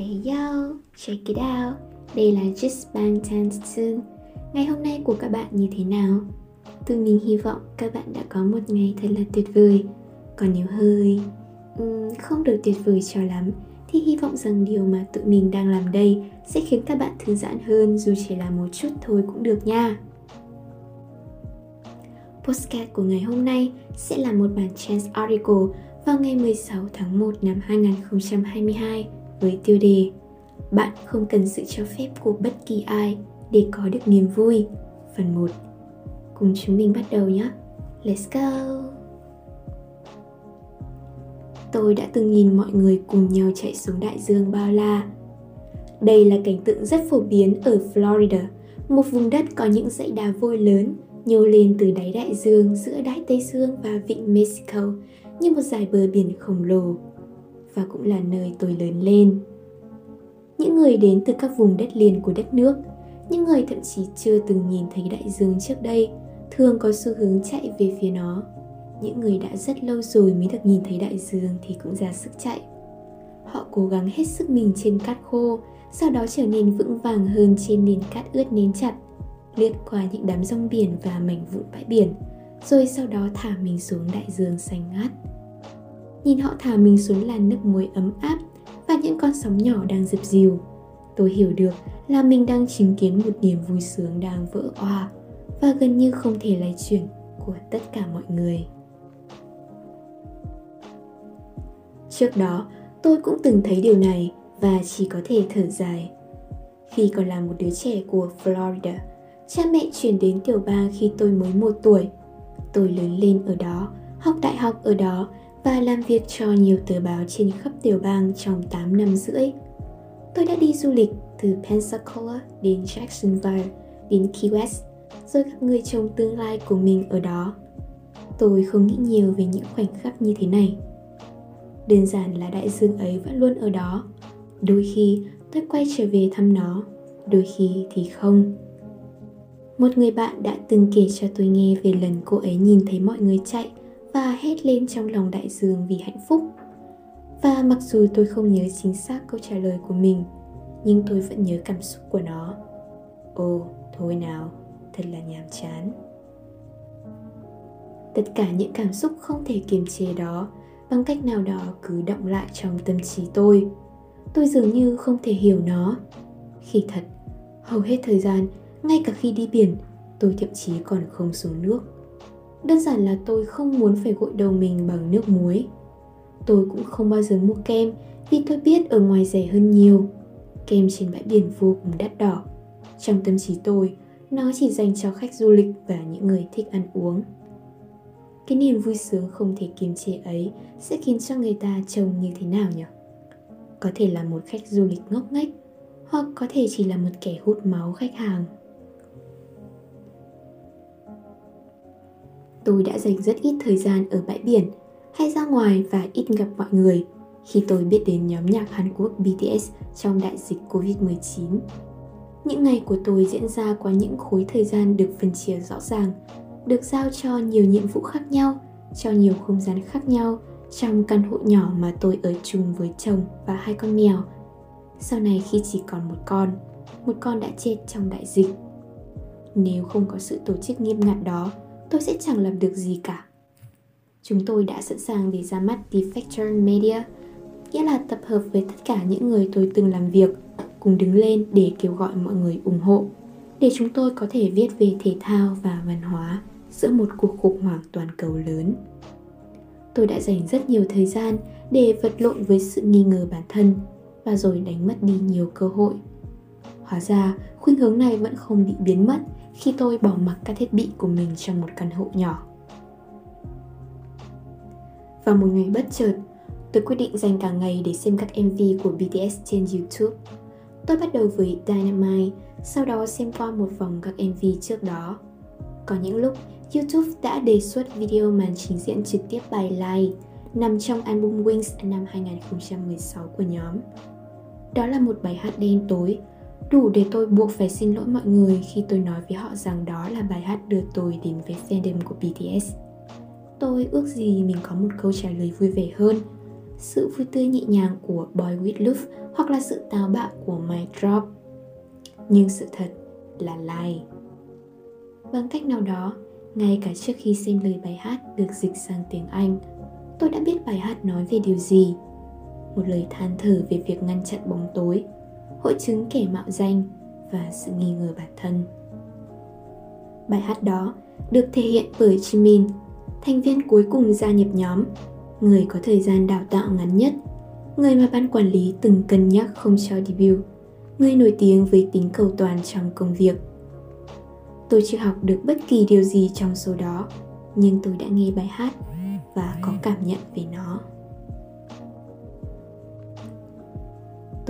Hey yo, check it out. Đây là Just Bang Soon. Ngày hôm nay của các bạn như thế nào? Tôi mình hy vọng các bạn đã có một ngày thật là tuyệt vời. Còn nếu hơi um, không được tuyệt vời cho lắm thì hy vọng rằng điều mà tụi mình đang làm đây sẽ khiến các bạn thư giãn hơn dù chỉ là một chút thôi cũng được nha. Postcard của ngày hôm nay sẽ là một bản chance article vào ngày 16 tháng 1 năm 2022 với tiêu đề Bạn không cần sự cho phép của bất kỳ ai để có được niềm vui. Phần 1 Cùng chúng mình bắt đầu nhé. Let's go! Tôi đã từng nhìn mọi người cùng nhau chạy xuống đại dương bao la. Đây là cảnh tượng rất phổ biến ở Florida, một vùng đất có những dãy đá vôi lớn nhô lên từ đáy đại dương giữa đại Tây Dương và vịnh Mexico như một dải bờ biển khổng lồ và cũng là nơi tôi lớn lên. Những người đến từ các vùng đất liền của đất nước, những người thậm chí chưa từng nhìn thấy đại dương trước đây, thường có xu hướng chạy về phía nó. Những người đã rất lâu rồi mới được nhìn thấy đại dương thì cũng ra sức chạy. Họ cố gắng hết sức mình trên cát khô, sau đó trở nên vững vàng hơn trên nền cát ướt nến chặt, lướt qua những đám rong biển và mảnh vụn bãi biển, rồi sau đó thả mình xuống đại dương xanh ngát nhìn họ thả mình xuống làn nước muối ấm áp và những con sóng nhỏ đang dập dìu. Tôi hiểu được là mình đang chứng kiến một niềm vui sướng đang vỡ òa và gần như không thể lay chuyển của tất cả mọi người. Trước đó, tôi cũng từng thấy điều này và chỉ có thể thở dài. Khi còn là một đứa trẻ của Florida, cha mẹ chuyển đến tiểu bang khi tôi mới một tuổi. Tôi lớn lên ở đó, học đại học ở đó và làm việc cho nhiều tờ báo trên khắp tiểu bang trong 8 năm rưỡi. Tôi đã đi du lịch từ Pensacola đến Jacksonville đến Key West rồi gặp người chồng tương lai của mình ở đó. Tôi không nghĩ nhiều về những khoảnh khắc như thế này. Đơn giản là đại dương ấy vẫn luôn ở đó. Đôi khi tôi quay trở về thăm nó, đôi khi thì không. Một người bạn đã từng kể cho tôi nghe về lần cô ấy nhìn thấy mọi người chạy và hét lên trong lòng đại dương vì hạnh phúc. Và mặc dù tôi không nhớ chính xác câu trả lời của mình, nhưng tôi vẫn nhớ cảm xúc của nó. Ồ, thôi nào, thật là nhàm chán. Tất cả những cảm xúc không thể kiềm chế đó bằng cách nào đó cứ động lại trong tâm trí tôi. Tôi dường như không thể hiểu nó. Khi thật, hầu hết thời gian, ngay cả khi đi biển, tôi thậm chí còn không xuống nước Đơn giản là tôi không muốn phải gội đầu mình bằng nước muối. Tôi cũng không bao giờ mua kem vì tôi biết ở ngoài rẻ hơn nhiều. Kem trên bãi biển vô cùng đắt đỏ. Trong tâm trí tôi, nó chỉ dành cho khách du lịch và những người thích ăn uống. Cái niềm vui sướng không thể kiềm chế ấy sẽ khiến cho người ta trông như thế nào nhỉ? Có thể là một khách du lịch ngốc nghếch, hoặc có thể chỉ là một kẻ hút máu khách hàng. Tôi đã dành rất ít thời gian ở bãi biển hay ra ngoài và ít gặp mọi người khi tôi biết đến nhóm nhạc Hàn Quốc BTS trong đại dịch Covid-19. Những ngày của tôi diễn ra qua những khối thời gian được phân chia rõ ràng, được giao cho nhiều nhiệm vụ khác nhau, cho nhiều không gian khác nhau trong căn hộ nhỏ mà tôi ở chung với chồng và hai con mèo. Sau này khi chỉ còn một con, một con đã chết trong đại dịch. Nếu không có sự tổ chức nghiêm ngặt đó, tôi sẽ chẳng làm được gì cả. Chúng tôi đã sẵn sàng để ra mắt Defector Media, nghĩa là tập hợp với tất cả những người tôi từng làm việc, cùng đứng lên để kêu gọi mọi người ủng hộ, để chúng tôi có thể viết về thể thao và văn hóa giữa một cuộc khủng hoảng toàn cầu lớn. Tôi đã dành rất nhiều thời gian để vật lộn với sự nghi ngờ bản thân và rồi đánh mất đi nhiều cơ hội. Hóa ra, khuynh hướng này vẫn không bị biến mất khi tôi bỏ mặc các thiết bị của mình trong một căn hộ nhỏ. Vào một ngày bất chợt, tôi quyết định dành cả ngày để xem các MV của BTS trên YouTube. Tôi bắt đầu với Dynamite, sau đó xem qua một vòng các MV trước đó. Có những lúc, YouTube đã đề xuất video màn trình diễn trực tiếp bài Live nằm trong album Wings năm 2016 của nhóm. Đó là một bài hát đen tối đủ để tôi buộc phải xin lỗi mọi người khi tôi nói với họ rằng đó là bài hát đưa tôi đến với fandom của BTS. Tôi ước gì mình có một câu trả lời vui vẻ hơn, sự vui tươi nhẹ nhàng của Boy With Love hoặc là sự táo bạo của My Drop. Nhưng sự thật là lai. Bằng cách nào đó, ngay cả trước khi xem lời bài hát được dịch sang tiếng Anh, tôi đã biết bài hát nói về điều gì. Một lời than thở về việc ngăn chặn bóng tối, hội chứng kẻ mạo danh và sự nghi ngờ bản thân. Bài hát đó được thể hiện bởi Jimin, thành viên cuối cùng gia nhập nhóm, người có thời gian đào tạo ngắn nhất, người mà ban quản lý từng cân nhắc không cho debut, người nổi tiếng với tính cầu toàn trong công việc. Tôi chưa học được bất kỳ điều gì trong số đó, nhưng tôi đã nghe bài hát và có cảm nhận về nó.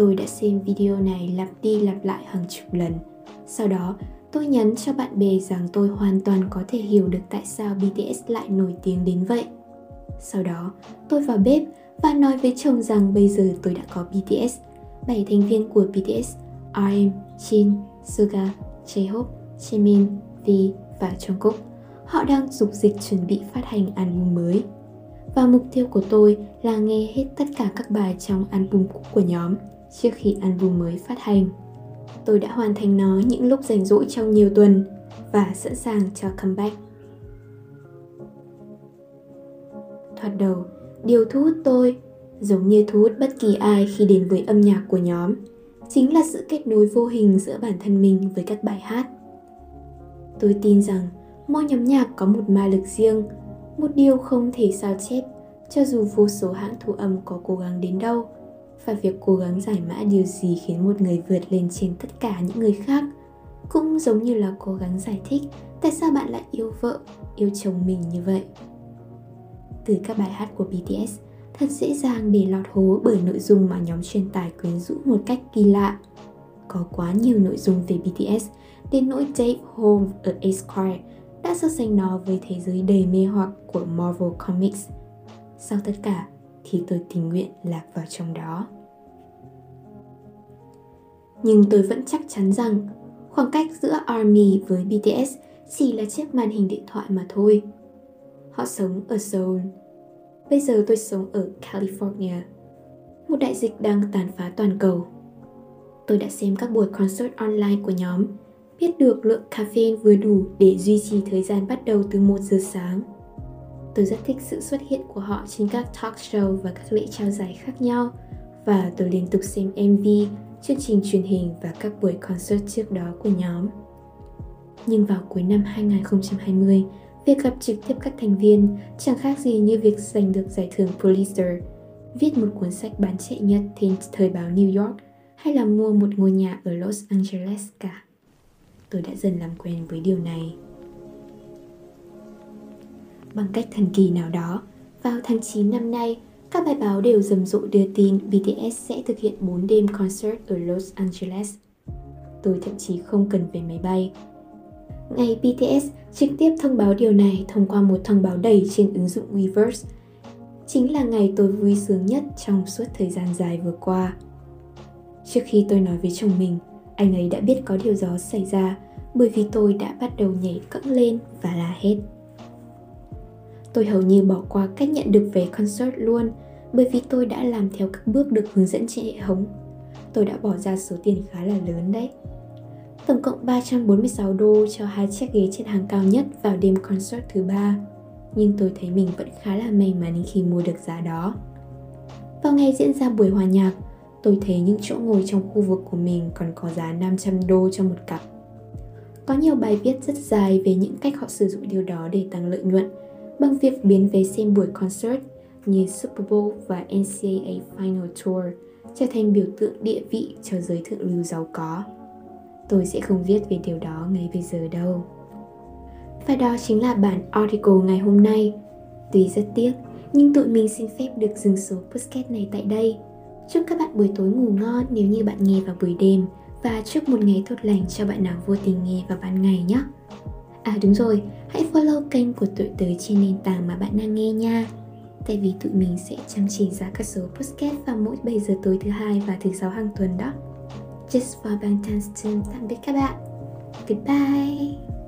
Tôi đã xem video này lặp đi lặp lại hàng chục lần. Sau đó, tôi nhắn cho bạn bè rằng tôi hoàn toàn có thể hiểu được tại sao BTS lại nổi tiếng đến vậy. Sau đó, tôi vào bếp và nói với chồng rằng bây giờ tôi đã có BTS, 7 thành viên của BTS, RM, Jin, Suga, J-Hope, Jimin, V và Jungkook. Họ đang dục dịch chuẩn bị phát hành album mới. Và mục tiêu của tôi là nghe hết tất cả các bài trong album cũ của nhóm trước khi album mới phát hành. Tôi đã hoàn thành nó những lúc rảnh rỗi trong nhiều tuần và sẵn sàng cho comeback. Thoạt đầu, điều thu hút tôi, giống như thu hút bất kỳ ai khi đến với âm nhạc của nhóm, chính là sự kết nối vô hình giữa bản thân mình với các bài hát. Tôi tin rằng mỗi nhóm nhạc có một ma lực riêng, một điều không thể sao chép cho dù vô số hãng thu âm có cố gắng đến đâu – và việc cố gắng giải mã điều gì khiến một người vượt lên trên tất cả những người khác cũng giống như là cố gắng giải thích tại sao bạn lại yêu vợ yêu chồng mình như vậy từ các bài hát của bts thật dễ dàng để lọt hố bởi nội dung mà nhóm truyền tải quyến rũ một cách kỳ lạ có quá nhiều nội dung về bts đến nỗi Dave Holmes ở Esquire đã so sánh nó với thế giới đầy mê hoặc của Marvel Comics. Sau tất cả, thì tôi tình nguyện lạc vào trong đó nhưng tôi vẫn chắc chắn rằng khoảng cách giữa ARMY với BTS chỉ là chiếc màn hình điện thoại mà thôi. Họ sống ở Seoul. Bây giờ tôi sống ở California. Một đại dịch đang tàn phá toàn cầu. Tôi đã xem các buổi concert online của nhóm, biết được lượng caffeine vừa đủ để duy trì thời gian bắt đầu từ 1 giờ sáng Tôi rất thích sự xuất hiện của họ trên các talk show và các lễ trao giải khác nhau và tôi liên tục xem MV, chương trình truyền hình và các buổi concert trước đó của nhóm. Nhưng vào cuối năm 2020, việc gặp trực tiếp các thành viên chẳng khác gì như việc giành được giải thưởng Pulitzer, viết một cuốn sách bán chạy nhất trên thời báo New York hay là mua một ngôi nhà ở Los Angeles cả. Tôi đã dần làm quen với điều này bằng cách thần kỳ nào đó. Vào tháng 9 năm nay, các bài báo đều rầm rộ đưa tin BTS sẽ thực hiện 4 đêm concert ở Los Angeles. Tôi thậm chí không cần về máy bay. Ngày BTS trực tiếp thông báo điều này thông qua một thông báo đầy trên ứng dụng Weverse. Chính là ngày tôi vui sướng nhất trong suốt thời gian dài vừa qua. Trước khi tôi nói với chồng mình, anh ấy đã biết có điều đó xảy ra bởi vì tôi đã bắt đầu nhảy cẫng lên và la hét. Tôi hầu như bỏ qua cách nhận được vé concert luôn bởi vì tôi đã làm theo các bước được hướng dẫn trên hệ thống. Tôi đã bỏ ra số tiền khá là lớn đấy. Tổng cộng 346 đô cho hai chiếc ghế trên hàng cao nhất vào đêm concert thứ ba. Nhưng tôi thấy mình vẫn khá là may mắn khi mua được giá đó. Vào ngày diễn ra buổi hòa nhạc, tôi thấy những chỗ ngồi trong khu vực của mình còn có giá 500 đô cho một cặp. Có nhiều bài viết rất dài về những cách họ sử dụng điều đó để tăng lợi nhuận bằng việc biến vé xem buổi concert như Super Bowl và NCAA Final Tour trở thành biểu tượng địa vị cho giới thượng lưu giàu có. Tôi sẽ không viết về điều đó ngay bây giờ đâu. Và đó chính là bản article ngày hôm nay. Tuy rất tiếc, nhưng tụi mình xin phép được dừng số podcast này tại đây. Chúc các bạn buổi tối ngủ ngon nếu như bạn nghe vào buổi đêm và chúc một ngày tốt lành cho bạn nào vô tình nghe vào ban ngày nhé. À đúng rồi, hãy follow kênh của tụi tớ trên nền tảng mà bạn đang nghe nha. Tại vì tụi mình sẽ chăm chỉ ra các số podcast vào mỗi 7 giờ tối thứ hai và thứ sáu hàng tuần đó. Just for Bangtan Tạm biệt các bạn. Goodbye.